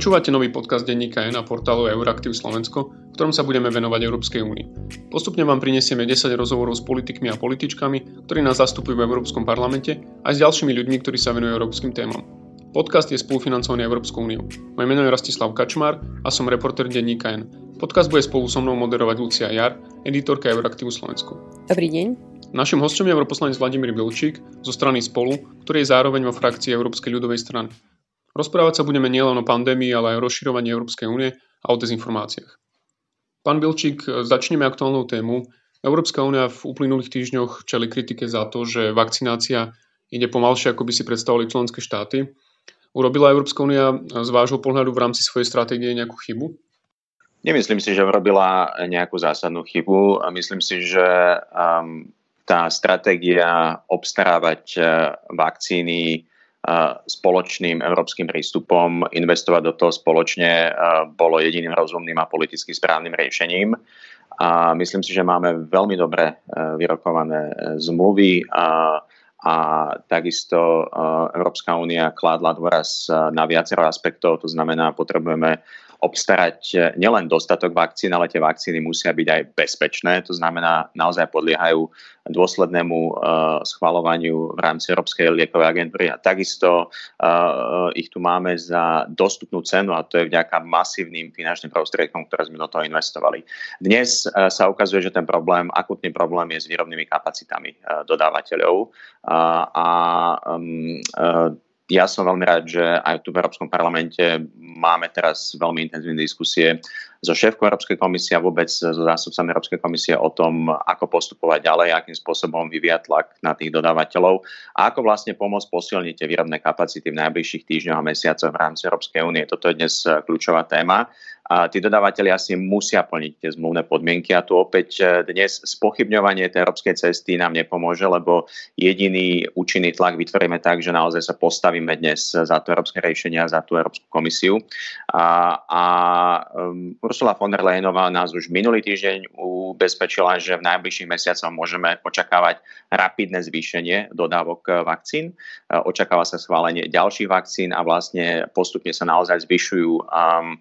Počúvate nový podcast denníka na portálu Euraktiv Slovensko, v ktorom sa budeme venovať Európskej únii. Postupne vám prinesieme 10 rozhovorov s politikmi a političkami, ktorí nás zastupujú v Európskom parlamente, aj s ďalšími ľuďmi, ktorí sa venujú európskym témam. Podcast je spolufinancovaný Európskou úniou. Moje meno je Rastislav Kačmár a som reporter denníka N. Podcast bude spolu so mnou moderovať Lucia Jar, editorka Euraktivu Slovensku. Dobrý deň. Našim hostom je europoslanec Vladimír Bilčík zo strany Spolu, ktorý je zároveň vo frakcii Európskej ľudovej strany. Rozprávať sa budeme nielen o pandémii, ale aj o rozširovaní Európskej únie a o dezinformáciách. Pán Bilčík, začneme aktuálnou tému. Európska únia v uplynulých týždňoch čeli kritike za to, že vakcinácia ide pomalšie, ako by si predstavovali členské štáty. Urobila Európska únia z vášho pohľadu v rámci svojej stratégie nejakú chybu? Nemyslím si, že urobila nejakú zásadnú chybu. Myslím si, že um, tá stratégia obstarávať uh, vakcíny spoločným európskym prístupom, investovať do toho spoločne bolo jediným rozumným a politicky správnym riešením. A myslím si, že máme veľmi dobre e, vyrokované e, zmluvy a, a takisto e, Európska únia kládla dôraz na viacero aspektov, to znamená, potrebujeme obstarať eh, nielen dostatok vakcín, ale tie vakcíny musia byť aj bezpečné. To znamená, naozaj podliehajú dôslednému uh, schvalovaniu v rámci Európskej liekovej agentúry a takisto uh, ich tu máme za dostupnú cenu a to je vďaka masívnym finančným prostriedkom, ktoré sme do toho investovali. Dnes sa ukazuje, že ten problém, akutný problém je s výrobnými kapacitami dodávateľov a um, uh, ja som veľmi rád, že aj tu v Európskom parlamente máme teraz veľmi intenzívne diskusie so šéfkou Európskej komisie a vôbec so zástupcami Európskej komisie o tom, ako postupovať ďalej, akým spôsobom vyviať tlak na tých dodávateľov a ako vlastne pomôcť posilniť tie výrobné kapacity v najbližších týždňoch a mesiacoch v rámci Európskej únie. Toto je dnes kľúčová téma a tí dodávateľi asi musia plniť tie zmluvné podmienky a tu opäť e, dnes spochybňovanie tej európskej cesty nám nepomôže, lebo jediný účinný tlak vytvoríme tak, že naozaj sa postavíme dnes za to európske riešenia, za tú Európsku komisiu. A, a um, Ursula von der Leyenová nás už minulý týždeň ubezpečila, že v najbližších mesiacoch môžeme očakávať rapidné zvýšenie dodávok e, vakcín. E, očakáva sa schválenie ďalších vakcín a vlastne postupne sa naozaj zvyšujú um,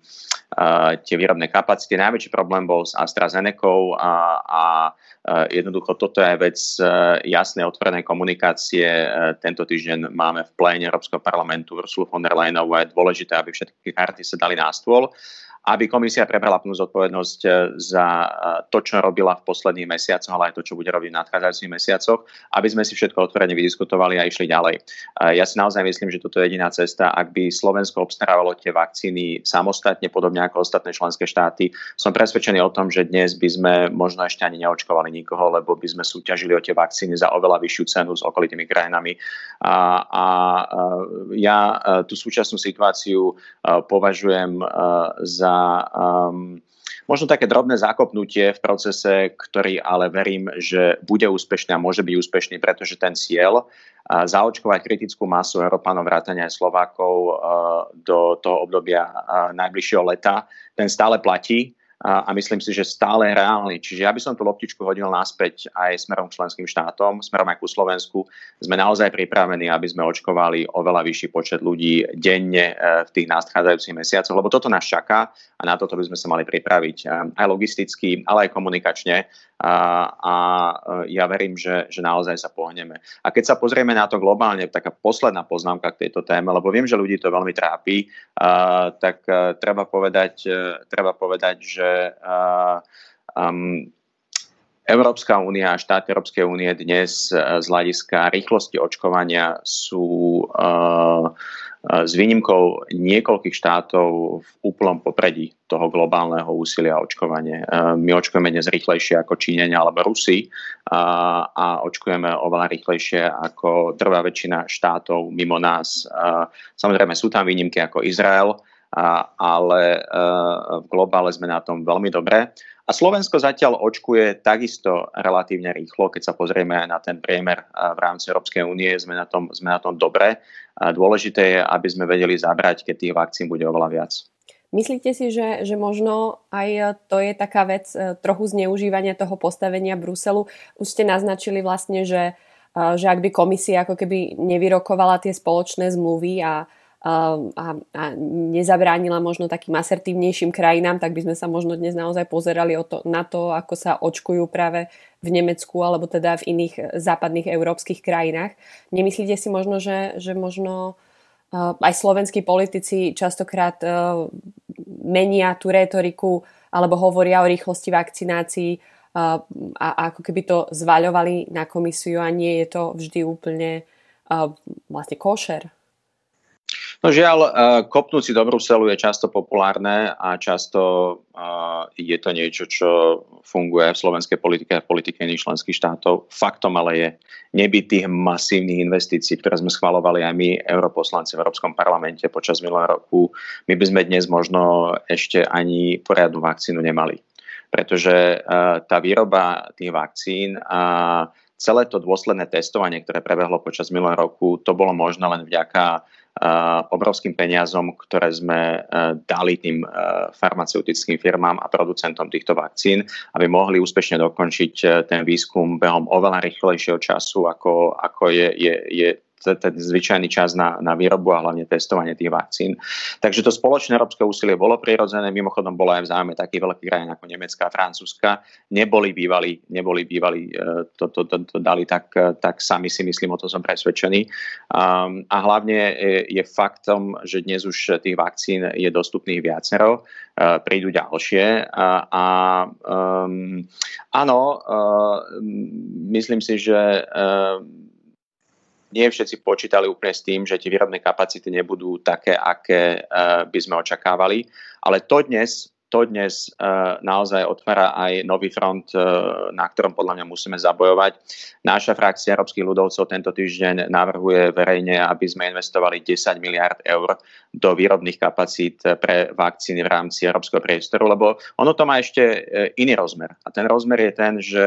tie výrobné kapacity. Najväčší problém bol s AstraZeneca a, a jednoducho toto je vec jasnej otvorenej komunikácie. Tento týždeň máme v pléne Európskeho parlamentu Ursula von der Leyenovú je dôležité, aby všetky karty sa dali na stôl aby komisia prebrala plnú zodpovednosť eh, za eh, to, čo robila v posledných mesiacoch, ale aj to, čo bude robiť v nadchádzajúcich mesiacoch, aby sme si všetko otvorene vydiskutovali a išli ďalej. Eh, ja si naozaj myslím, že toto je jediná cesta. Ak by Slovensko obstarávalo tie vakcíny samostatne, podobne ako ostatné členské štáty, som presvedčený o tom, že dnes by sme možno ešte ani neočkovali nikoho, lebo by sme súťažili o tie vakcíny za oveľa vyššiu cenu s okolitými krajinami. A, a ja tú súčasnú situáciu považujem za za um, možno také drobné zakopnutie v procese, ktorý ale verím, že bude úspešný a môže byť úspešný, pretože ten cieľ uh, zaočkovať kritickú masu Európanov vrátania aj Slovákov uh, do toho obdobia uh, najbližšieho leta, ten stále platí a, myslím si, že stále reálny. Čiže ja by som tú loptičku hodil naspäť aj smerom členským štátom, smerom aj ku Slovensku. Sme naozaj pripravení, aby sme očkovali oveľa vyšší počet ľudí denne e, v tých nadchádzajúcich mesiacoch, lebo toto nás čaká a na toto by sme sa mali pripraviť e, aj logisticky, ale aj komunikačne a, e, ja verím, že, že naozaj sa pohneme. A keď sa pozrieme na to globálne, taká posledná poznámka k tejto téme, lebo viem, že ľudí to veľmi trápi, a, tak e, treba, povedať, e, treba povedať, že um, Európska únia a štáty Európskej únie dnes z hľadiska rýchlosti očkovania sú uh, s výnimkou niekoľkých štátov v úplnom popredí toho globálneho úsilia o očkovanie. My očkujeme dnes rýchlejšie ako Číňania alebo Rusi a očkujeme oveľa rýchlejšie ako drvá väčšina štátov mimo nás. Samozrejme sú tam výnimky ako Izrael, ale v globále sme na tom veľmi dobre. A Slovensko zatiaľ očkuje takisto relatívne rýchlo, keď sa pozrieme aj na ten priemer v rámci Európskej únie, sme na tom, sme na tom dobre. Dôležité je, aby sme vedeli zabrať, keď tých vakcín bude oveľa viac. Myslíte si, že, že možno aj to je taká vec e, trochu zneužívania toho postavenia Bruselu? Už ste naznačili vlastne, že, e, že ak by komisia ako keby nevyrokovala tie spoločné zmluvy a a, a nezabránila možno takým asertívnejším krajinám, tak by sme sa možno dnes naozaj pozerali o to, na to, ako sa očkujú práve v Nemecku alebo teda v iných západných európskych krajinách. Nemyslíte si možno, že, že možno aj slovenskí politici častokrát menia tú retoriku alebo hovoria o rýchlosti vakcinácií a, a ako keby to zvaľovali na komisiu a nie je to vždy úplne vlastne košer? No žiaľ, uh, kopnúť si do Bruselu je často populárne a často uh, je to niečo, čo funguje v slovenskej politike a v politike iných členských štátov. Faktom ale je nebyť tých masívnych investícií, ktoré sme schvalovali aj my, europoslanci v Európskom parlamente počas minulého roku, my by sme dnes možno ešte ani poriadnu vakcínu nemali. Pretože uh, tá výroba tých vakcín a celé to dôsledné testovanie, ktoré prebehlo počas minulého roku, to bolo možné len vďaka obrovským peniazom, ktoré sme e, dali tým e, farmaceutickým firmám a producentom týchto vakcín, aby mohli úspešne dokončiť e, ten výskum behom oveľa rýchlejšieho času, ako, ako je, je, je ten zvyčajný čas na, na výrobu a hlavne testovanie tých vakcín. Takže to spoločné európske úsilie bolo prirodzené, mimochodom bolo aj v záujme takých veľkých krajín ako Nemecka a Francúzska. Neboli bývali, neboli bývali e, to, to, to, to dali tak, tak sami si myslím, o to som presvedčený. Um, a hlavne je faktom, že dnes už tých vakcín je dostupných viacero, uh, prídu ďalšie a, a um, áno, uh, myslím si, že uh, nie všetci počítali úplne s tým, že tie výrobné kapacity nebudú také, aké uh, by sme očakávali. Ale to dnes, to dnes uh, naozaj otvára aj nový front, uh, na ktorom podľa mňa musíme zabojovať. Naša frakcia európskych ľudovcov tento týždeň navrhuje verejne, aby sme investovali 10 miliard eur do výrobných kapacít pre vakcíny v rámci európskeho priestoru, lebo ono to má ešte iný rozmer. A ten rozmer je ten, že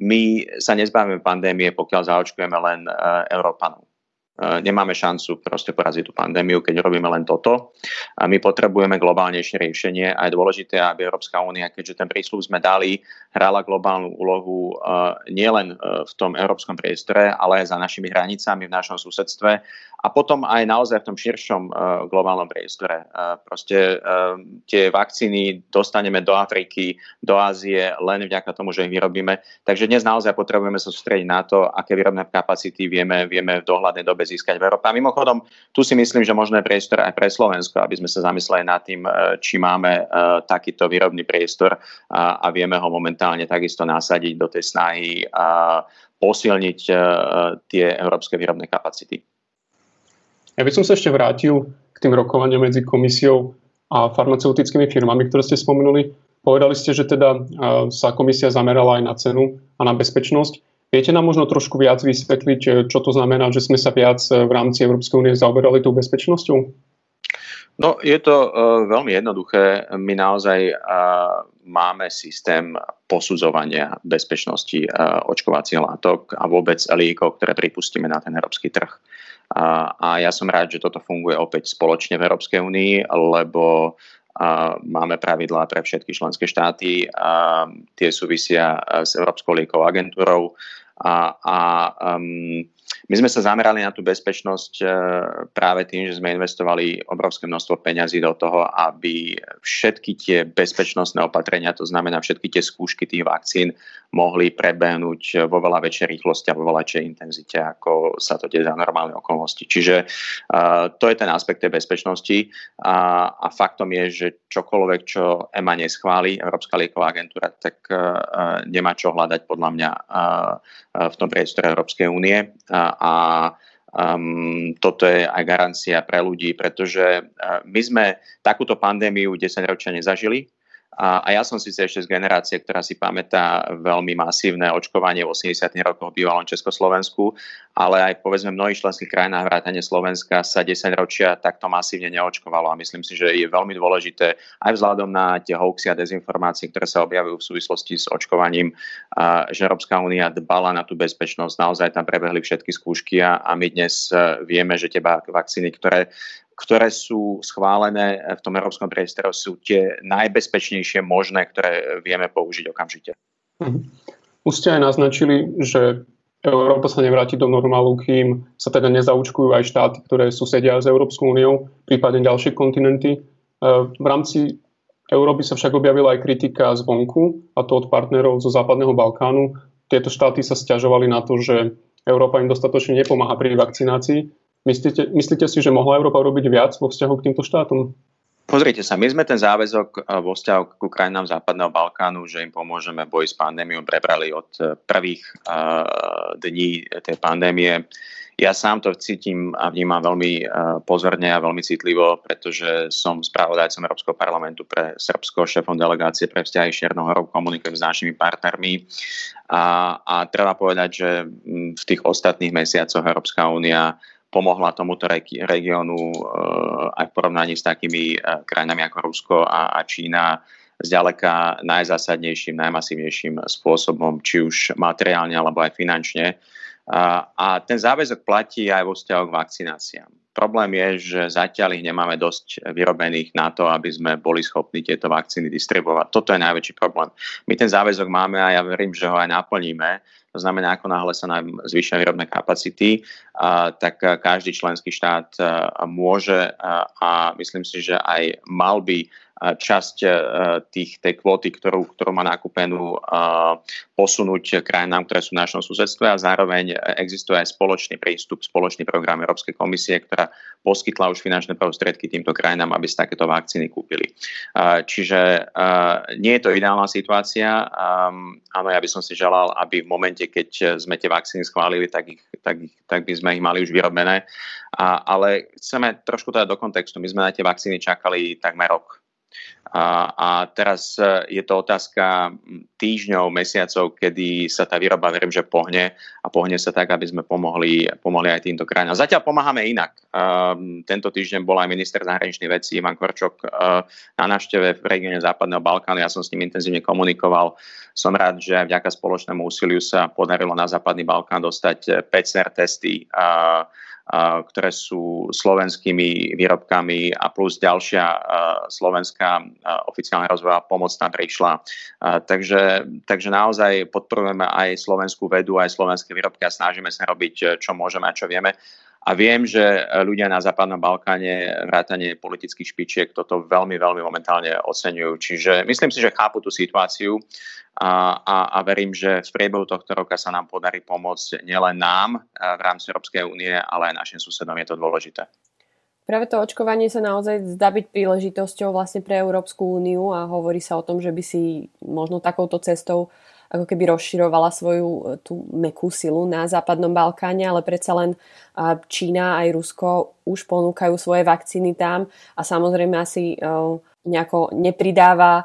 my sa nezbavíme pandémie, pokiaľ zaočkujeme len uh, Európanov. Uh, nemáme šancu proste poraziť tú pandémiu, keď robíme len toto. A my potrebujeme globálnejšie riešenie a je dôležité, aby Európska únia, keďže ten prísľub sme dali, hrala globálnu úlohu uh, nielen v tom európskom priestore, ale aj za našimi hranicami v našom susedstve a potom aj naozaj v tom širšom uh, globálnom priestore. Uh, proste uh, tie vakcíny dostaneme do Afriky, do Ázie len vďaka tomu, že ich vyrobíme. Takže dnes naozaj potrebujeme sa sústrediť na to, aké výrobné kapacity vieme, vieme v dohľadnej dobe získať v Európe. A mimochodom, tu si myslím, že možno je priestor aj pre Slovensko, aby sme sa zamysleli nad tým, či máme uh, takýto výrobný priestor uh, a vieme ho momentálne takisto nasadiť do tej snahy a posilniť uh, tie európske výrobné kapacity. Ja by som sa ešte vrátil k tým rokovaniam medzi komisiou a farmaceutickými firmami, ktoré ste spomenuli. Povedali ste, že teda sa komisia zamerala aj na cenu a na bezpečnosť. Viete nám možno trošku viac vysvetliť, e, čo to znamená, že sme sa viac e, v rámci Európskej únie zaoberali tou bezpečnosťou? No, je to uh, veľmi jednoduché. My naozaj uh, máme systém posudzovania bezpečnosti uh, očkovacích látok a vôbec liekov, ktoré pripustíme na ten európsky trh. A, a ja som rád, že toto funguje opäť spoločne v Európskej únii, lebo a máme pravidlá pre všetky členské štáty, a tie súvisia s Európskou liekovou agentúrou. A, a um, my sme sa zamerali na tú bezpečnosť e, práve tým, že sme investovali obrovské množstvo peňazí do toho, aby všetky tie bezpečnostné opatrenia, to znamená všetky tie skúšky tých vakcín, mohli prebehnúť vo veľa väčšej rýchlosti a vo veľa väčšej intenzite, ako sa to deje za normálne okolnosti. Čiže uh, to je ten aspekt tej bezpečnosti a, a faktom je, že čokoľvek, čo EMA neschváli, Európska lieková agentúra, tak uh, nemá čo hľadať podľa mňa v tom priestore Európskej únie. A Um, toto je aj garancia pre ľudí, pretože uh, my sme takúto pandémiu 10 ročia nezažili. A, a ja som síce ešte z generácie, ktorá si pamätá veľmi masívne očkovanie v 80. rokoch v bývalom Československu, ale aj povedzme mnohých členských krajinách vrátane Slovenska sa 10 ročia takto masívne neočkovalo a myslím si, že je veľmi dôležité aj vzhľadom na tie hoaxy a dezinformácie, ktoré sa objavujú v súvislosti s očkovaním, a, že Európska únia dbala na tú bezpečnosť, naozaj tam prebehli všetky skúšky a, a my dnes e, vieme, že tie vakcíny, ktoré ktoré sú schválené v tom európskom priestore, sú tie najbezpečnejšie možné, ktoré vieme použiť okamžite. Mhm. Už ste aj naznačili, že Európa sa nevráti do normálu, kým sa teda nezaučkujú aj štáty, ktoré susedia s Európskou úniou, prípadne ďalšie kontinenty. E, v rámci Európy sa však objavila aj kritika zvonku, a to od partnerov zo Západného Balkánu. Tieto štáty sa stiažovali na to, že Európa im dostatočne nepomáha pri vakcinácii. Myslíte, myslíte si, že mohla Európa robiť viac vo vzťahu k týmto štátom? Pozrite sa, my sme ten záväzok eh, vo vzťahu k krajinám Západného Balkánu, že im pomôžeme boji s pandémiou, prebrali od eh, prvých uh, dní tej pandémie. Ja sám to cítim a vnímam veľmi pozorne a veľmi citlivo, pretože som spravodajcom Európskeho parlamentu pre Srbsko, šéfom delegácie pre vzťahy Čiernou horou, komunikujem s našimi partnermi a, a treba povedať, že mm, v tých ostatných mesiacoch Európska únia pomohla tomuto regiónu eh, aj v porovnaní s takými eh, krajinami ako Rusko a, a Čína zďaleka najzásadnejším, najmasívnejším spôsobom, či už materiálne alebo aj finančne. A, ten záväzok platí aj vo vzťahu k vakcináciám. Problém je, že zatiaľ ich nemáme dosť vyrobených na to, aby sme boli schopní tieto vakcíny distribuovať. Toto je najväčší problém. My ten záväzok máme a ja verím, že ho aj naplníme. To znamená, ako náhle sa nám zvýšia výrobné kapacity, tak každý členský štát môže a myslím si, že aj mal by časť e, tých, tej kvóty, ktorú, ktorú má nakúpenú, posunúť krajinám, ktoré sú v našom susedstve a zároveň existuje aj spoločný prístup, spoločný program Európskej komisie, ktorá poskytla už finančné prostriedky týmto krajinám, aby si takéto vakcíny kúpili. Čiže nie je to ideálna situácia. Áno, ja by som si želal, aby v momente, keď sme tie vakcíny schválili, tak, ich, tak, tak by sme ich mali už vyrobené. Ale chceme trošku teda do kontextu. My sme na tie vakcíny čakali takmer rok. A, a teraz e, je to otázka týždňov, mesiacov, kedy sa tá výroba, verím, že pohne a pohne sa tak, aby sme pomohli, pomohli aj týmto krajinám. Zatiaľ pomáhame inak. Um, tento týždeň bol aj minister zahraničných vecí Ivan Korčok uh, na návšteve v regióne Západného Balkánu. Ja som s ním intenzívne komunikoval. Som rád, že vďaka spoločnému úsiliu sa podarilo na Západný Balkán dostať PCR testy uh, ktoré sú slovenskými výrobkami a plus ďalšia slovenská oficiálna rozvojová pomoc tam prišla. Takže, takže naozaj podporujeme aj slovenskú vedu, aj slovenské výrobky a snažíme sa robiť, čo môžeme a čo vieme. A viem, že ľudia na Západnom Balkáne, vrátanie politických špičiek, toto veľmi, veľmi momentálne oceňujú. Čiže myslím si, že chápu tú situáciu a, a, a verím, že v priebehu tohto roka sa nám podarí pomôcť nielen nám v rámci Európskej únie, ale aj našim susedom. Je to dôležité. Práve to očkovanie sa naozaj zdá byť príležitosťou vlastne pre Európsku úniu a hovorí sa o tom, že by si možno takouto cestou ako keby rozširovala svoju e, tú mekú silu na západnom Balkáne, ale predsa len Čína aj Rusko už ponúkajú svoje vakcíny tam a samozrejme asi e, nejako nepridáva e,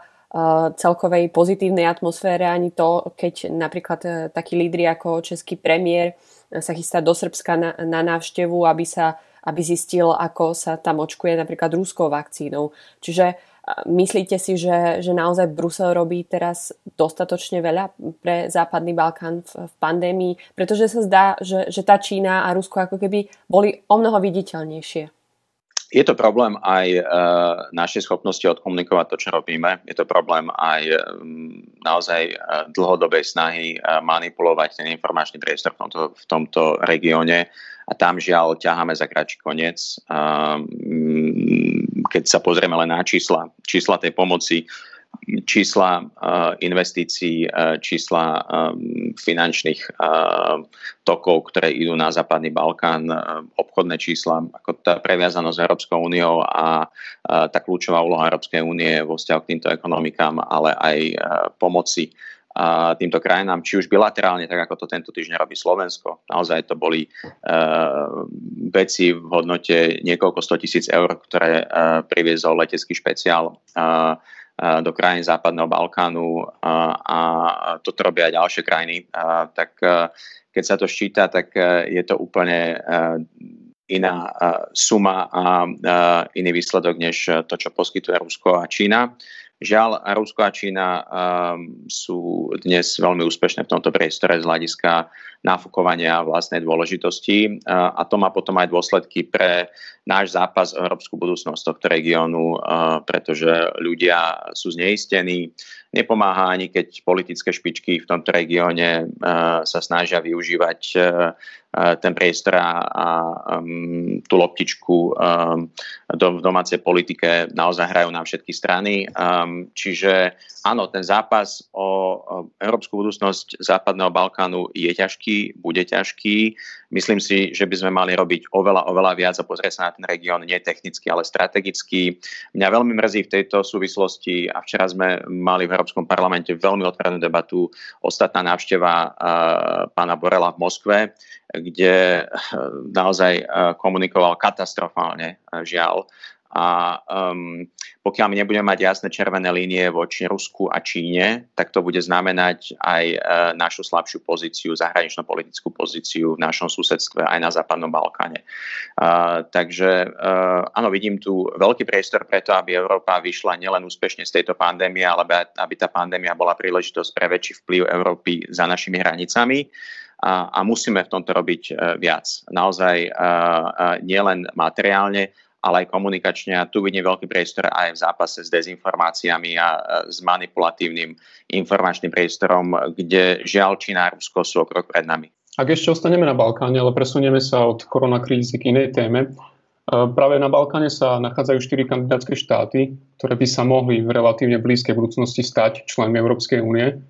celkovej pozitívnej atmosfére ani to, keď napríklad taký lídry ako český premiér sa chystá do Srbska na, na návštevu, aby sa aby zistil, ako sa tam očkuje napríklad ruskou vakcínou. Čiže Myslíte si, že, že naozaj Brusel robí teraz dostatočne veľa pre Západný Balkán v, v pandémii? Pretože sa zdá, že, že tá Čína a Rusko ako keby boli o mnoho viditeľnejšie. Je to problém aj e, našej schopnosti odkomunikovať to, čo robíme. Je to problém aj e, naozaj e, dlhodobej snahy e, manipulovať ten informačný priestor v tomto, v tomto regióne. A tam žiaľ ťaháme za kratší koniec. E, keď sa pozrieme len na čísla, čísla tej pomoci, čísla uh, investícií, uh, čísla um, finančných tokov, ktoré idú na Západný Balkán, obchodné čísla, ako tá previazanosť s Európskou úniou a tá kľúčová úloha Európskej únie vo vzťahu k týmto ekonomikám, ale aj pomoci týmto krajinám, či už bilaterálne, tak ako to tento týždeň robí Slovensko. Naozaj to boli uh, veci v hodnote niekoľko 100 tisíc eur, ktoré uh, priviezol letecký špeciál uh, do krajín Západného Balkánu a toto robia aj ďalšie krajiny, tak keď sa to ščíta, tak je to úplne iná suma a iný výsledok, než to, čo poskytuje Rusko a Čína. Žiaľ, Rusko a Čína um, sú dnes veľmi úspešné v tomto priestore z hľadiska nafúkovania vlastnej dôležitosti a to má potom aj dôsledky pre náš zápas o európsku budúcnosť tohto regiónu, pretože ľudia sú zneistení, nepomáha ani keď politické špičky v tomto regióne sa snažia využívať ten priestor a, um, tú loptičku v domácej politike naozaj hrajú na všetky strany. Čiže áno, ten zápas o európsku budúcnosť Západného Balkánu je ťažký, bude ťažký. Myslím si, že by sme mali robiť oveľa, oveľa viac a pozrieť sa na ten región nie technicky, ale strategicky. Mňa veľmi mrzí v tejto súvislosti a včera sme mali v Európskom parlamente veľmi otvorenú debatu ostatná návšteva pána Borela v Moskve, kde eh, naozaj eh, komunikoval katastrofálne, eh, žiaľ. A um, pokiaľ my nebudeme mať jasné červené línie voči Rusku a Číne, tak to bude znamenať aj uh, našu slabšiu pozíciu, zahraničnú politickú pozíciu v našom susedstve aj na Západnom Balkáne. Uh, takže uh, áno, vidím tu veľký priestor preto, aby Európa vyšla nielen úspešne z tejto pandémie, ale aby tá pandémia bola príležitosť pre väčší vplyv Európy za našimi hranicami a, a musíme v tomto robiť e, viac. Naozaj e, e, nielen materiálne, ale aj komunikačne. A tu vidím veľký priestor aj v zápase s dezinformáciami a s manipulatívnym informačným priestorom, kde žiaľ Čína a Rusko sú o krok pred nami. Ak ešte ostaneme na Balkáne, ale presunieme sa od koronakrízy k inej téme. Práve na Balkáne sa nachádzajú štyri kandidátske štáty, ktoré by sa mohli v relatívne blízkej budúcnosti stať členmi Európskej únie.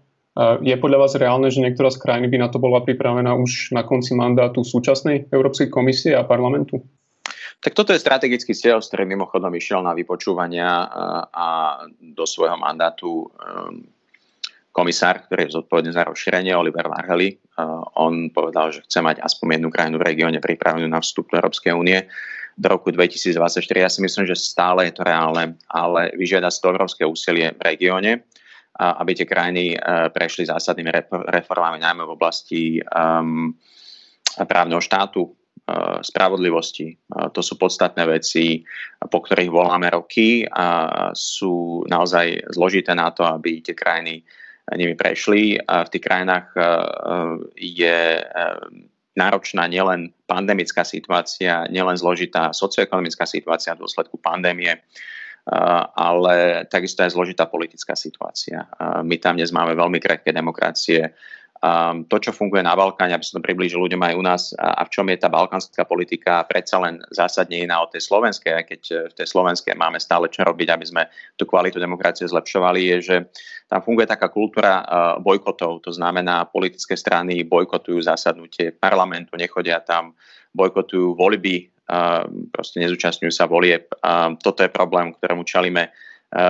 Je podľa vás reálne, že niektorá z krajín by na to bola pripravená už na konci mandátu súčasnej Európskej komisie a parlamentu? Tak toto je strategický cieľ, s ktorým mimochodom išiel na vypočúvania a do svojho mandátu um, komisár, ktorý je zodpovedný za rozšírenie, Oliver Varhely. On povedal, že chce mať aspoň jednu krajinu v regióne pripravenú na vstup do Európskej únie do roku 2024. Ja si myslím, že stále je to reálne, ale vyžiada si to obrovské úsilie v regióne aby tie krajiny prešli zásadnými reformami, najmä v oblasti um, právneho štátu, spravodlivosti. Uh, to sú podstatné veci, po ktorých voláme roky a sú naozaj zložité na to, aby tie krajiny nimi prešli. A v tých krajinách uh, je náročná nielen pandemická situácia, nielen zložitá socioekonomická situácia v dôsledku pandémie, ale takisto aj zložitá politická situácia. My tam dnes máme veľmi krehké demokracie. To, čo funguje na Balkáne, aby som to priblížil ľuďom aj u nás a v čom je tá balkánska politika predsa len zásadne iná od tej slovenskej, aj keď v tej slovenskej máme stále čo robiť, aby sme tú kvalitu demokracie zlepšovali, je, že tam funguje taká kultúra bojkotov, to znamená, politické strany bojkotujú zasadnutie parlamentu, nechodia tam, bojkotujú voľby proste nezúčastňujú sa volieb. Toto je problém, ktorému čelíme e,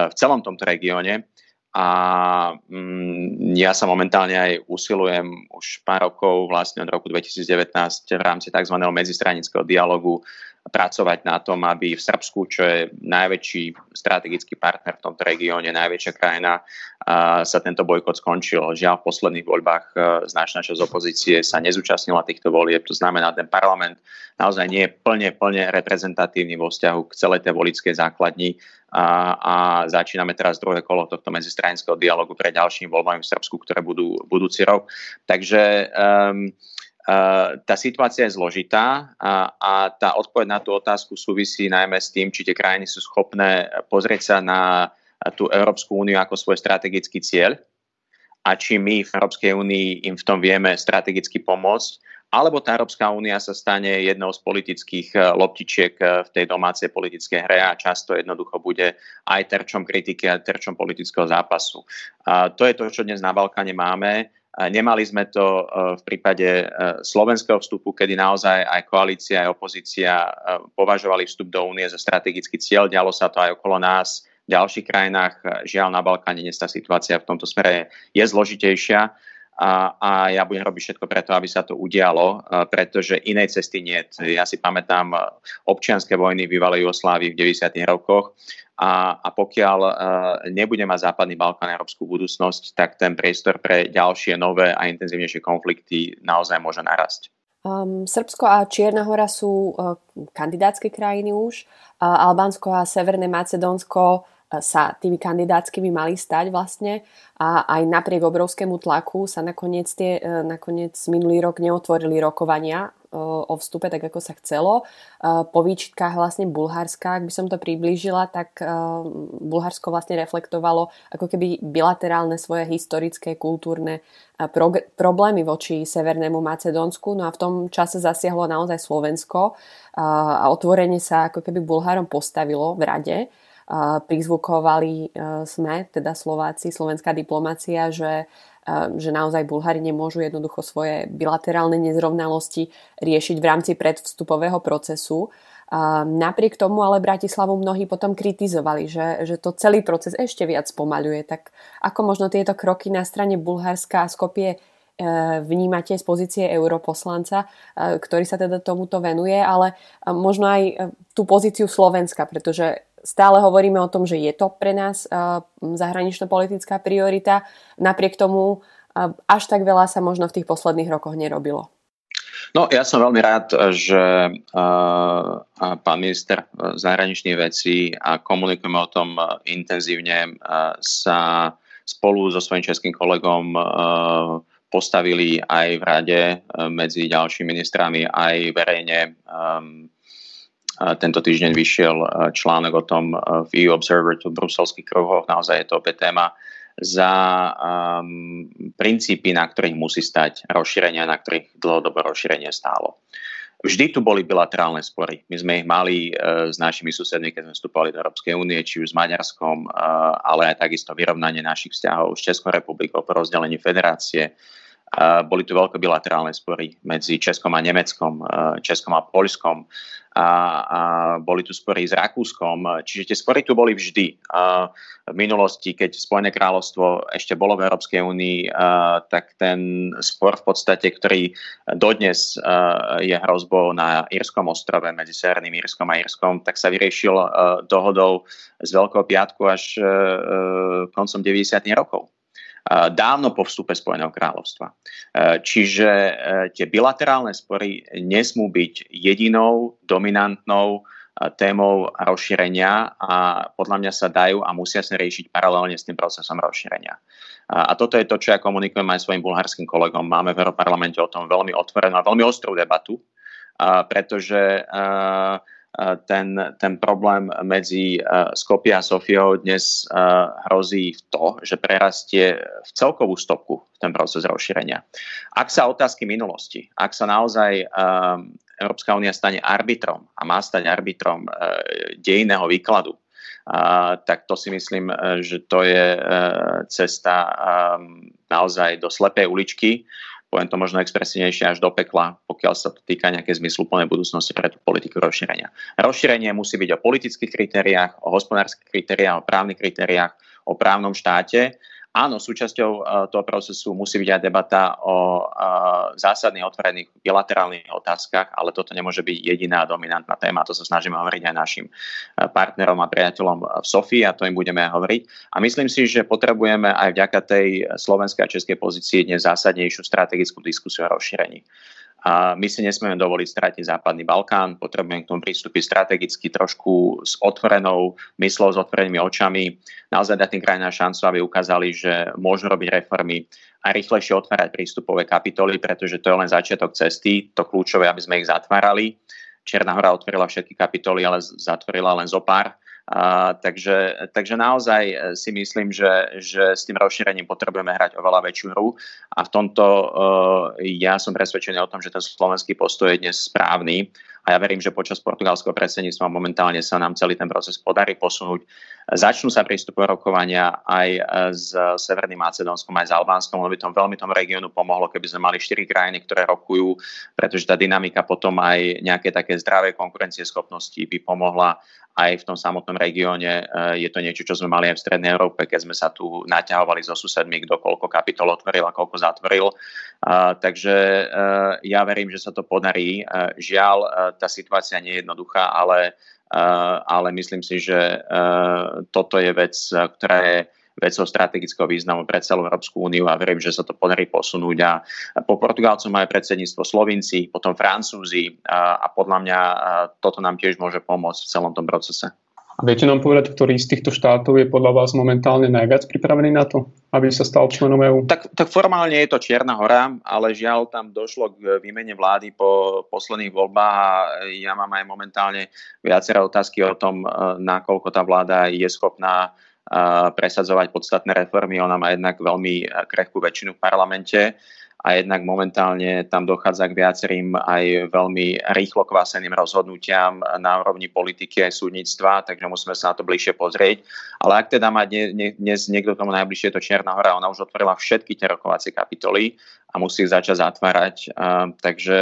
v celom tomto regióne. A mm, ja sa momentálne aj usilujem už pár rokov, vlastne od roku 2019 v rámci tzv. medzistranického dialogu pracovať na tom, aby v Srbsku, čo je najväčší strategický partner v tomto regióne, najväčšia krajina, sa tento bojkot skončil. Žiaľ, v posledných voľbách e, značná časť opozície sa nezúčastnila týchto volieb. To znamená, ten parlament naozaj nie je plne, plne reprezentatívny vo vzťahu k celej tej volickej základni a, a začíname teraz druhé kolo tohto medzistranického dialogu pre ďalším voľbami v Srbsku, ktoré budú budúci rok. Takže um, tá situácia je zložitá a, a tá odpoveď na tú otázku súvisí najmä s tým, či tie krajiny sú schopné pozrieť sa na tú Európsku úniu ako svoj strategický cieľ a či my v Európskej únii im v tom vieme strategicky pomôcť, alebo tá Európska únia sa stane jednou z politických e, loptičiek e, v tej domácej politickej hre a často jednoducho bude aj terčom kritiky a terčom politického zápasu. A to je to, čo dnes na Balkáne máme Nemali sme to e, v prípade e, slovenského vstupu, kedy naozaj aj koalícia, aj opozícia e, považovali vstup do únie za strategický cieľ. Dialo sa to aj okolo nás v ďalších krajinách. Žiaľ, na Balkáne dnes tá situácia v tomto smere je zložitejšia. A, a ja budem robiť všetko preto, aby sa to udialo, pretože inej cesty nie. Ja si pamätám občianské vojny v bývalej Jugoslávii v 90. rokoch a, a pokiaľ uh, nebude mať Západný Balkán európsku budúcnosť, tak ten priestor pre ďalšie nové a intenzívnejšie konflikty naozaj môže narasť. Um, Srbsko a Čierna hora sú uh, kandidátske krajiny už. Uh, Albánsko a Severné Macedónsko sa tými kandidátskymi mali stať vlastne a aj napriek obrovskému tlaku sa nakoniec, tie, e, nakoniec minulý rok neotvorili rokovania o vstupe tak, ako sa chcelo. Po výčitkách vlastne Bulharska, ak by som to priblížila, tak Bulharsko vlastne reflektovalo ako keby bilaterálne svoje historické, kultúrne problémy voči Severnému Macedónsku. No a v tom čase zasiahlo naozaj Slovensko a otvorenie sa ako keby Bulharom postavilo v rade prizvukovali sme, teda Slováci, slovenská diplomácia, že, že naozaj Bulhári nemôžu jednoducho svoje bilaterálne nezrovnalosti riešiť v rámci predvstupového procesu. Napriek tomu ale Bratislavu mnohí potom kritizovali, že, že to celý proces ešte viac pomaľuje. Tak ako možno tieto kroky na strane Bulharska a Skopie e, vnímate z pozície europoslanca, e, ktorý sa teda tomuto venuje, ale e, možno aj tú pozíciu Slovenska, pretože stále hovoríme o tom, že je to pre nás zahranično-politická priorita. Napriek tomu až tak veľa sa možno v tých posledných rokoch nerobilo. No, ja som veľmi rád, že uh, pán minister zahraničných vecí a komunikujeme o tom intenzívne, sa spolu so svojím českým kolegom postavili aj v rade medzi ďalšími ministrami, aj verejne tento týždeň vyšiel e, článok o tom e, v EU Observer, v bruselských kruhoch, naozaj je to opäť téma za um, princípy, na ktorých musí stať rozšírenia, na ktorých dlhodobo rozšírenie stálo. Vždy tu boli bilaterálne spory. My sme ich mali uh, s našimi susedmi, keď sme vstupovali do Európskej únie, či už s Maďarskom, uh, ale aj takisto vyrovnanie našich vzťahov s Českou republikou po rozdelení federácie. Boli tu veľké bilaterálne spory medzi Českom a Nemeckom, uh, Českom a Polskom a, a boli tu spory s Rakúskom, čiže tie spory tu boli vždy. V minulosti, keď Spojené kráľovstvo ešte bolo v Európskej únii, tak ten spor v podstate, ktorý dodnes je hrozbou na Írskom ostrove medzi Severným Írskom a Írskom, tak sa vyriešil dohodou z Veľkého piatku až koncom 90. rokov dávno po vstupe Spojeného kráľovstva. E, čiže e, tie bilaterálne spory nesmú byť jedinou dominantnou témou rozšírenia a podľa mňa sa dajú a musia sa riešiť paralelne s tým procesom rozšírenia. A toto je to, čo ja komunikujem aj svojim bulharským kolegom. Máme v Európarlamente o tom veľmi otvorenú a veľmi ostrú debatu, pretože ten, ten problém medzi Skopie a Sofiou dnes hrozí v to, že prerastie v celkovú stopku v ten proces rozšírenia. Ak sa otázky minulosti, ak sa naozaj Európska únia stane arbitrom a má stať arbitrom dejného výkladu, tak to si myslím, že to je cesta naozaj do slepej uličky poviem to možno expresívnejšie až do pekla, pokiaľ sa to týka nejakej zmysluplnej budúcnosti pre tú politiku rozšírenia. Rozšírenie musí byť o politických kritériách, o hospodárskych kritériách, o právnych kritériách, o právnom štáte Áno, súčasťou uh, toho procesu musí byť aj debata o uh, zásadných otvorených bilaterálnych otázkach, ale toto nemôže byť jediná dominantná téma. To sa snažíme hovoriť aj našim uh, partnerom a priateľom v Sofii a to im budeme hovoriť. A myslím si, že potrebujeme aj vďaka tej slovenskej a českej pozícii dnes zásadnejšiu strategickú diskusiu o rozšírení. A my si nesmieme dovoliť stratiť Západný Balkán, potrebujeme k tomu prístupiť strategicky trošku s otvorenou myslou, s otvorenými očami, naozaj dať tým krajinám šancu, aby ukázali, že môžu robiť reformy a rýchlejšie otvárať prístupové kapitoly, pretože to je len začiatok cesty, to kľúčové, aby sme ich zatvárali. Černá hora otvorila všetky kapitoly, ale zatvorila len zo pár a, takže, takže naozaj e, si myslím, že, že s tým rozšírením potrebujeme hrať oveľa väčšiu hru. A v tomto uh, ja som presvedčený o tom, že ten slovenský postoj je dnes správny a ja verím, že počas portugalského predsedníctva momentálne sa nám celý ten proces podarí posunúť. Začnú sa prístupové rokovania aj s Severným Macedónskom, aj s Albánskom, lebo by tom veľmi tomu regiónu pomohlo, keby sme mali štyri krajiny, ktoré rokujú, pretože tá dynamika potom aj nejaké také zdravé konkurencieschopnosti by pomohla aj v tom samotnom regióne. Eh, je to niečo, čo sme mali aj v Strednej Európe, keď sme sa tu naťahovali so susedmi, kto koľko kapitol otvoril a koľko zatvoril. Takže eh, ja verím, že sa to podarí. Žiaľ, tá situácia nie je jednoduchá, ale, ale myslím si, že toto je vec, ktorá je vecou strategického významu pre celú Európsku úniu a verím, že sa to podarí posunúť. A po Portugalcu majú predsedníctvo Slovinci, potom Francúzi a, a podľa mňa toto nám tiež môže pomôcť v celom tom procese. A viete nám povedať, ktorý z týchto štátov je podľa vás momentálne najviac pripravený na to, aby sa stal členom EÚ? Tak, tak formálne je to Čierna hora, ale žiaľ tam došlo k výmene vlády po posledných voľbách a ja mám aj momentálne viaceré otázky o tom, e, nakoľko tá vláda je schopná e, presadzovať podstatné reformy. Ona má jednak veľmi krehkú väčšinu v parlamente a jednak momentálne tam dochádza k viacerým aj veľmi rýchlo kváseným rozhodnutiam na úrovni politiky aj súdnictva, takže musíme sa na to bližšie pozrieť. Ale ak teda má dnes niekto tomu najbližšie to Čierna hora, ona už otvorila všetky tie rokovacie kapitoly a musí ich začať zatvárať. Takže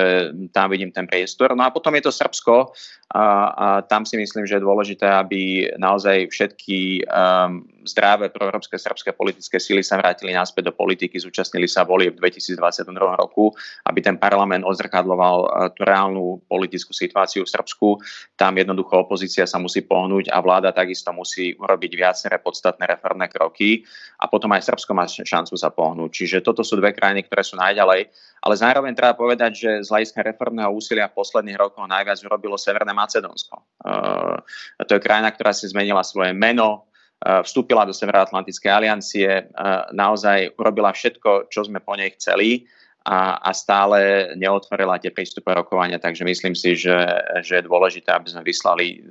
tam vidím ten priestor. No a potom je to Srbsko a, a tam si myslím, že je dôležité, aby naozaj všetky um, zdravé proeurópske srbské politické síly sa vrátili naspäť do politiky, zúčastnili sa volie v 2022 roku, aby ten parlament odzrkadloval tú reálnu politickú situáciu v Srbsku. Tam jednoducho opozícia sa musí pohnúť a vláda takisto musí urobiť viaceré podstatné reformné kroky a potom aj Srbsko má šancu sa pohnúť. Čiže toto sú dve krajiny, ktoré sú sú najďalej. Ale zároveň treba povedať, že z hľadiska reformného úsilia posledných rokoch najviac urobilo Severné Macedónsko. Uh, to je krajina, ktorá si zmenila svoje meno, uh, vstúpila do Severoatlantickej aliancie, uh, naozaj urobila všetko, čo sme po nej chceli a, a stále neotvorila tie prístupové rokovania, takže myslím si, že, že je dôležité, aby sme vyslali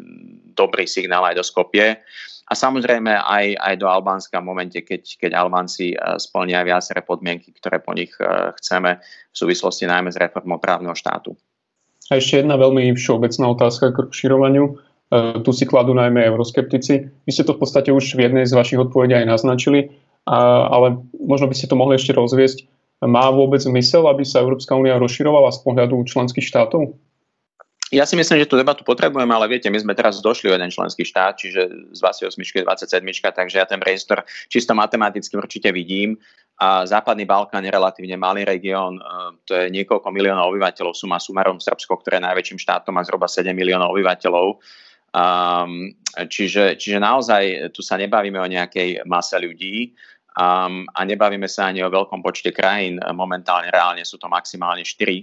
dobrý signál aj do Skopie. A samozrejme aj, aj do Albánska v momente, keď, keď Albánci e, splnia viaceré podmienky, ktoré po nich e, chceme v súvislosti najmä s reformou právneho štátu. A ešte jedna veľmi všeobecná otázka k rozširovaniu. E, tu si kladú najmä euroskeptici. Vy ste to v podstate už v jednej z vašich odpovedí aj naznačili, a, ale možno by ste to mohli ešte rozviesť. Má vôbec zmysel, aby sa Európska únia rozširovala z pohľadu členských štátov? Ja si myslím, že tú debatu potrebujeme, ale viete, my sme teraz došli o jeden členský štát, čiže z 28 je 27, takže ja ten priestor čisto matematicky určite vidím. A Západný Balkán je relatívne malý región, e, to je niekoľko miliónov obyvateľov, suma sumarom Srbsko, ktoré je najväčším štátom, má zhruba 7 miliónov obyvateľov. Um, čiže, čiže naozaj tu sa nebavíme o nejakej mase ľudí, Um, a nebavíme sa ani o veľkom počte krajín. Momentálne reálne sú to maximálne 4 uh,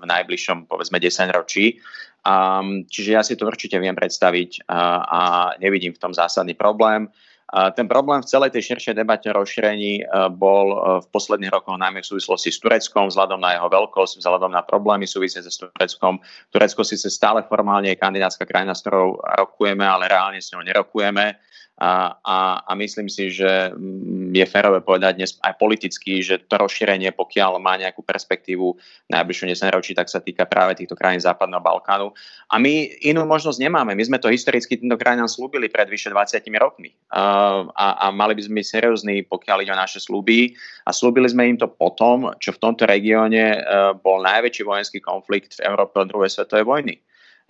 v najbližšom, povedzme, 10 ročí. Um, čiže ja si to určite viem predstaviť uh, a nevidím v tom zásadný problém. Uh, ten problém v celej tej širšej debate o rozšírení uh, bol uh, v posledných rokoch najmä v súvislosti s Tureckom, vzhľadom na jeho veľkosť, vzhľadom na problémy súvisiace s Tureckom. Turecko síce stále formálne je kandidátska krajina, s ktorou rokujeme, ale reálne s ňou nerokujeme a, a, a myslím si, že mm, je férové povedať dnes aj politicky, že to rozšírenie, pokiaľ má nejakú perspektívu najbližšiu 10 ročí, tak sa týka práve týchto krajín Západného Balkánu. A my inú možnosť nemáme. My sme to historicky týmto krajinám slúbili pred vyše 20 rokmi. A, a mali by sme byť seriózni, pokiaľ ide o naše slúby. A slúbili sme im to potom, čo v tomto regióne bol najväčší vojenský konflikt v Európe od druhej svetovej vojny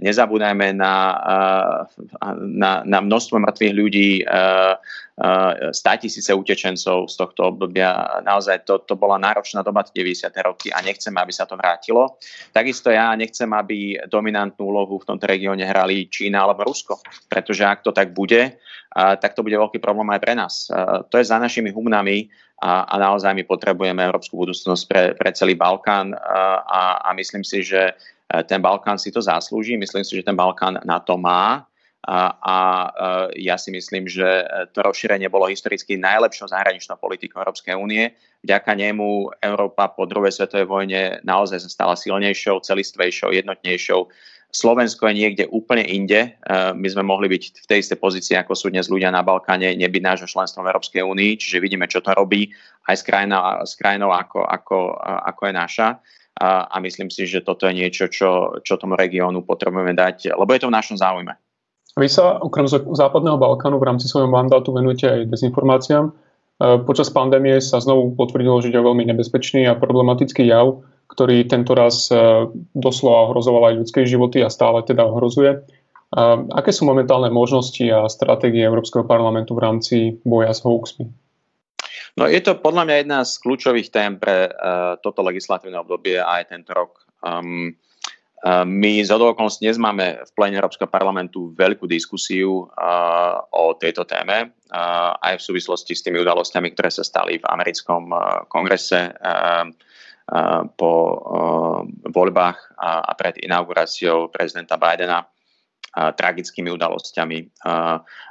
nezabúdajme na, na, na množstvo mŕtvych ľudí, 100 tisíce utečencov z tohto obdobia. Naozaj to, to bola náročná doba 90. roky a nechcem, aby sa to vrátilo. Takisto ja nechcem, aby dominantnú úlohu v tomto regióne hrali Čína alebo Rusko, pretože ak to tak bude, tak to bude veľký problém aj pre nás. To je za našimi humnami a, a naozaj my potrebujeme európsku budúcnosť pre, pre celý Balkán a, a myslím si, že ten Balkán si to zaslúži, myslím si, že ten Balkán na to má a, a e, ja si myslím, že to rozšírenie bolo historicky najlepšou zahraničnou politikou Európskej únie. Vďaka nemu Európa po druhej svetovej vojne naozaj sa stala silnejšou, celistvejšou, jednotnejšou. Slovensko je niekde úplne inde. E, my sme mohli byť v tej istej pozícii, ako sú dnes ľudia na Balkáne, nebyť nášho členstvom v Európskej únii, čiže vidíme, čo to robí aj s krajinou, s krajinou ako, ako, ako je naša a, a myslím si, že toto je niečo, čo, čo tomu regiónu potrebujeme dať, lebo je to v našom záujme. Vy sa okrem Západného Balkánu v rámci svojho mandátu venujete aj dezinformáciám. E, počas pandémie sa znovu potvrdilo, že je veľmi nebezpečný a problematický jav, ktorý tento raz e, doslova ohrozoval aj ľudské životy a stále teda ohrozuje. Aké sú momentálne možnosti a stratégie Európskeho parlamentu v rámci boja s hoaxmi? No je to podľa mňa jedna z kľúčových tém pre uh, toto legislatívne obdobie a aj tento rok. Um, my z okolností dnes máme v plene Európskeho parlamentu veľkú diskusiu uh, o tejto téme, uh, aj v súvislosti s tými udalosťami, ktoré sa stali v americkom uh, kongrese uh, uh, po uh, voľbách a, a pred inauguráciou prezidenta Bidena. Tragickými udalosťami,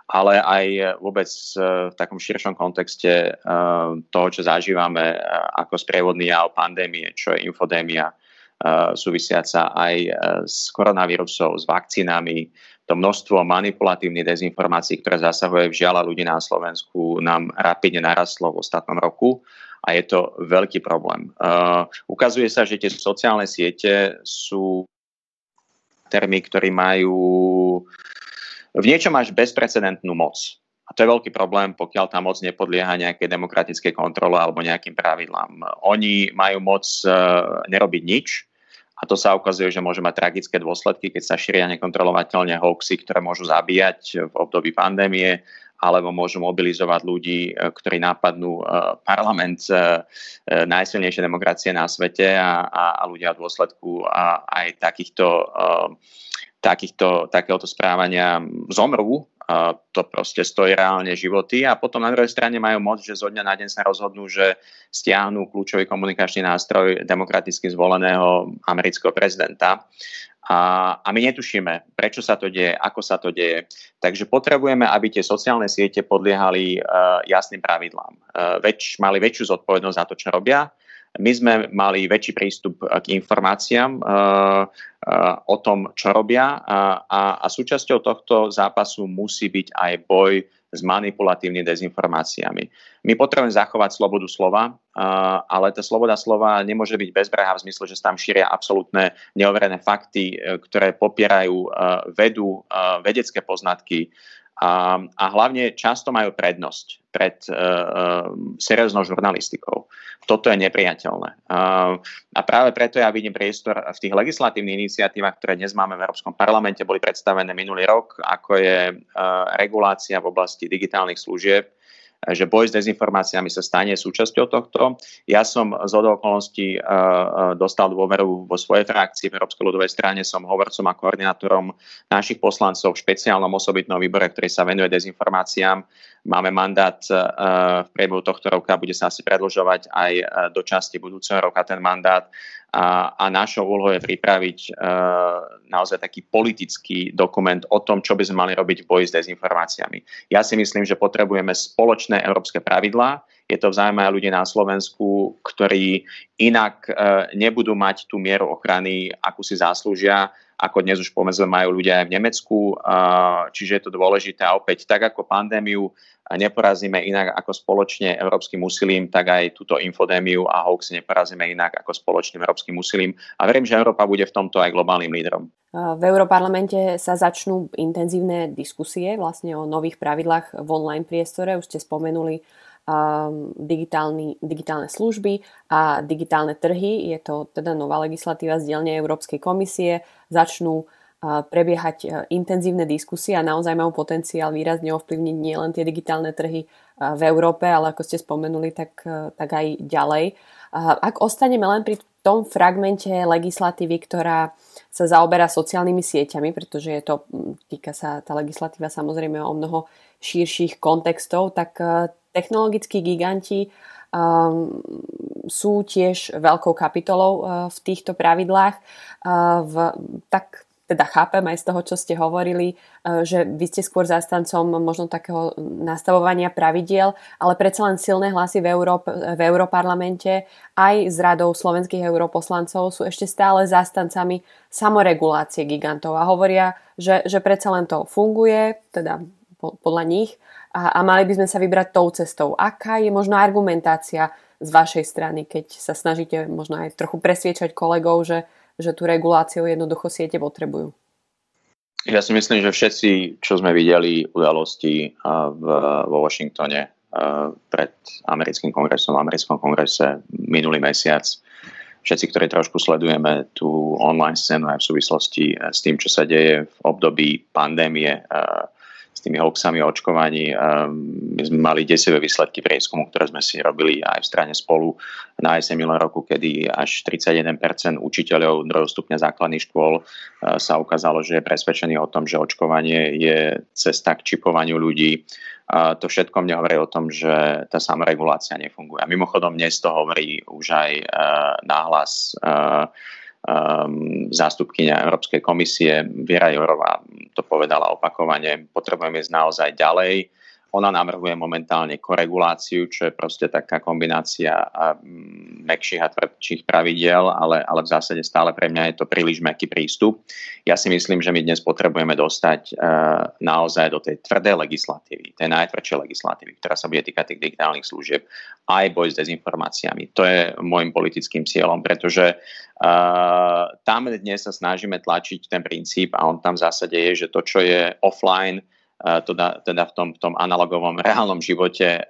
ale aj vôbec v takom širšom kontexte toho, čo zažívame ako sprievodný jav pandémie, čo je infodémia, súvisiaca aj s koronavírusov, s vakcínami, to množstvo manipulatívnych dezinformácií, ktoré zasahuje v žiaľa ľudí na Slovensku, nám rapidne narastlo v ostatnom roku a je to veľký problém. Uh, ukazuje sa, že tie sociálne siete sú termy, ktorí majú v niečom až bezprecedentnú moc. A to je veľký problém, pokiaľ tá moc nepodlieha nejakej demokratickej kontrole alebo nejakým pravidlám. Oni majú moc uh, nerobiť nič, a to sa ukazuje, že môže mať tragické dôsledky, keď sa šíria nekontrolovateľne hoaxy, ktoré môžu zabíjať v období pandémie, alebo môžu mobilizovať ľudí, e, ktorí napadnú e, parlament e, najsilnejšej demokracie na svete a, a, a ľudia v dôsledku a aj takýchto, takýchto, takéhoto správania zomrú to proste stojí reálne životy a potom na druhej strane majú moc, že zo dňa na deň sa rozhodnú, že stiahnu kľúčový komunikačný nástroj demokraticky zvoleného amerického prezidenta. A, a my netušíme, prečo sa to deje, ako sa to deje. Takže potrebujeme, aby tie sociálne siete podliehali uh, jasným pravidlám. Uh, väč, mali väčšiu zodpovednosť za to, čo robia my sme mali väčší prístup k informáciám uh, uh, o tom, čo robia a, a, súčasťou tohto zápasu musí byť aj boj s manipulatívnymi dezinformáciami. My potrebujeme zachovať slobodu slova, ale tá sloboda slova nemôže byť bezbrehá v zmysle, že sa tam šíria absolútne neoverené fakty, ktoré popierajú vedu, vedecké poznatky, a, a hlavne často majú prednosť pred uh, uh, serióznou žurnalistikou. Toto je nepriateľné. Uh, a práve preto ja vidím priestor v tých legislatívnych iniciatívach, ktoré dnes máme v Európskom parlamente, boli predstavené minulý rok, ako je uh, regulácia v oblasti digitálnych služieb, že boj s dezinformáciami sa stane súčasťou tohto. Ja som z okolností uh, dostal dôveru vo svojej frakcii v Európskej ľudovej strane, som hovorcom a koordinátorom našich poslancov v špeciálnom osobitnom výbore, ktorý sa venuje dezinformáciám. Máme mandát uh, v priebehu tohto roka, bude sa asi predlžovať aj do časti budúceho roka ten mandát a, a našou úlohou je pripraviť uh, naozaj taký politický dokument o tom, čo by sme mali robiť v boji s dezinformáciami. Ja si myslím, že potrebujeme spoločné európske pravidlá. Je to vzájomné ľudí na Slovensku, ktorí inak nebudú mať tú mieru ochrany, akú si zaslúžia, ako dnes už pomedzi majú ľudia aj v Nemecku. Čiže je to dôležité. A opäť, tak ako pandémiu neporazíme inak ako spoločne európskym úsilím, tak aj túto infodémiu a hoax neporazíme inak ako spoločným európskym úsilím. A verím, že Európa bude v tomto aj globálnym lídrom. V Európarlamente sa začnú intenzívne diskusie vlastne o nových pravidlách v online priestore. Už ste spomenuli digitálne služby a digitálne trhy. Je to teda nová legislatíva z dielne Európskej komisie. Začnú prebiehať e, intenzívne diskusie a naozaj majú potenciál výrazne ovplyvniť nielen tie digitálne trhy e, v Európe, ale ako ste spomenuli, tak, tak aj ďalej. Ak ostaneme len pri tom fragmente legislatívy, ktorá sa zaoberá sociálnymi sieťami, pretože je to, týka sa tá legislatíva samozrejme o mnoho širších kontextov, tak technologickí giganti um, sú tiež veľkou kapitolou uh, v týchto pravidlách. Uh, v, tak teda chápem aj z toho, čo ste hovorili, e, že vy ste skôr zástancom možno takého nastavovania pravidiel, ale predsa len silné hlasy v, Európ- v Európarlamente aj z radou slovenských europoslancov sú ešte stále zástancami samoregulácie gigantov a hovoria, že, že predsa len to funguje, teda podľa nich, a, a mali by sme sa vybrať tou cestou. Aká je možno argumentácia z vašej strany, keď sa snažíte možno aj trochu presviečať kolegov, že že tú reguláciu jednoducho siete potrebujú. Ja si myslím, že všetci, čo sme videli udalosti v, vo Washingtone pred americkým kongresom, v americkom kongrese minulý mesiac, všetci, ktorí trošku sledujeme tú online scénu aj v súvislosti s tým, čo sa deje v období pandémie, s tými hoaxami o očkovaní. Ehm, my sme mali desivé výsledky prieskumu, ktoré sme si robili aj v strane spolu na jeseň minulého roku, kedy až 31% učiteľov druhého stupňa základných škôl e, sa ukázalo, že je presvedčený o tom, že očkovanie je cesta k čipovaniu ľudí. A to všetko mne hovorí o tom, že tá samoregulácia nefunguje. A mimochodom dnes to hovorí už aj uh, náhlas uh, um, zástupkynia Európskej komisie Viera Jorová to povedala opakovane, potrebujeme ísť naozaj ďalej ona navrhuje momentálne koreguláciu, čo je proste taká kombinácia mekších a tvrdších pravidiel, ale, ale v zásade stále pre mňa je to príliš meký prístup. Ja si myslím, že my dnes potrebujeme dostať uh, naozaj do tej tvrdej legislatívy, tej najtvrdšej legislatívy, ktorá sa bude týkať tých digitálnych služieb, aj boj s dezinformáciami. To je môjim politickým cieľom, pretože uh, tam dnes sa snažíme tlačiť ten princíp a on tam v zásade je, že to, čo je offline, teda, teda v, tom, v tom analogovom reálnom živote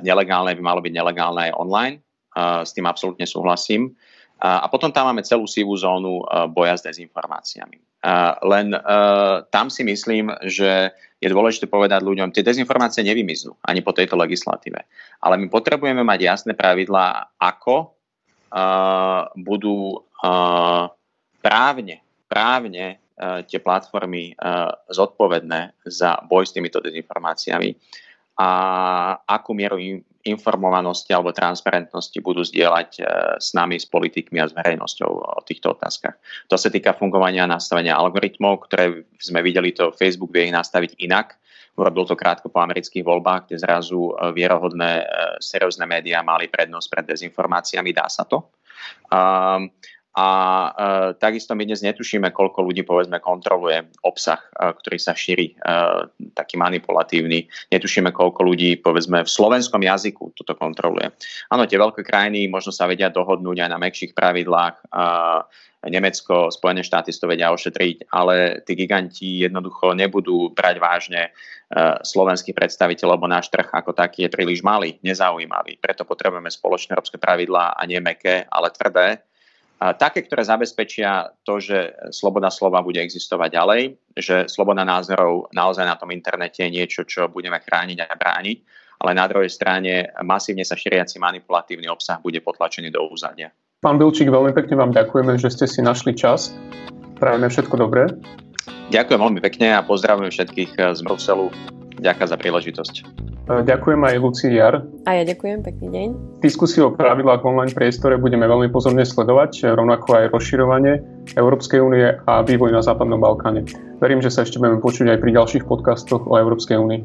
nelegálne by malo byť nelegálne aj online. S tým absolútne súhlasím. A potom tam máme celú sivú zónu boja s dezinformáciami. Len tam si myslím, že je dôležité povedať ľuďom, tie dezinformácie nevymiznú ani po tejto legislatíve. Ale my potrebujeme mať jasné pravidlá, ako budú právne, právne Eh, tie platformy eh, zodpovedné za boj s týmito dezinformáciami a akú mieru informovanosti alebo transparentnosti budú zdieľať eh, s nami, s politikmi a s verejnosťou o týchto otázkach. To sa týka fungovania a nastavenia algoritmov, ktoré sme videli, to Facebook vie ich nastaviť inak. Urobil to krátko po amerických voľbách, kde zrazu vierohodné, seriózne médiá mali prednosť pred dezinformáciami. Dá sa to. Um, a e, takisto my dnes netušíme, koľko ľudí povedzme kontroluje obsah, e, ktorý sa šíri, e, taký manipulatívny. Netušíme, koľko ľudí povedzme v slovenskom jazyku toto kontroluje. Áno, tie veľké krajiny možno sa vedia dohodnúť aj na mekších pravidlách. E, Nemecko, Spojené štáty to vedia ošetriť, ale tí giganti jednoducho nebudú brať vážne e, slovenských predstaviteľov, lebo náš trh ako taký je príliš malý, nezaujímavý. Preto potrebujeme spoločné európske pravidlá a nie meké, ale tvrdé také, ktoré zabezpečia to, že sloboda slova bude existovať ďalej, že sloboda názorov naozaj na tom internete je niečo, čo budeme chrániť a brániť, ale na druhej strane masívne sa šíriaci manipulatívny obsah bude potlačený do úzadia. Pán Bilčík, veľmi pekne vám ďakujeme, že ste si našli čas. Prajeme všetko dobré. Ďakujem veľmi pekne a pozdravujem všetkých z Bruselu. Ďakujem za príležitosť. E, ďakujem aj Lucii Jar. A ja ďakujem, pekný deň. Diskusiu o pravidlách v online priestore budeme veľmi pozorne sledovať, rovnako aj rozširovanie Európskej únie a vývoj na Západnom Balkáne. Verím, že sa ešte budeme počuť aj pri ďalších podcastoch o Európskej únii.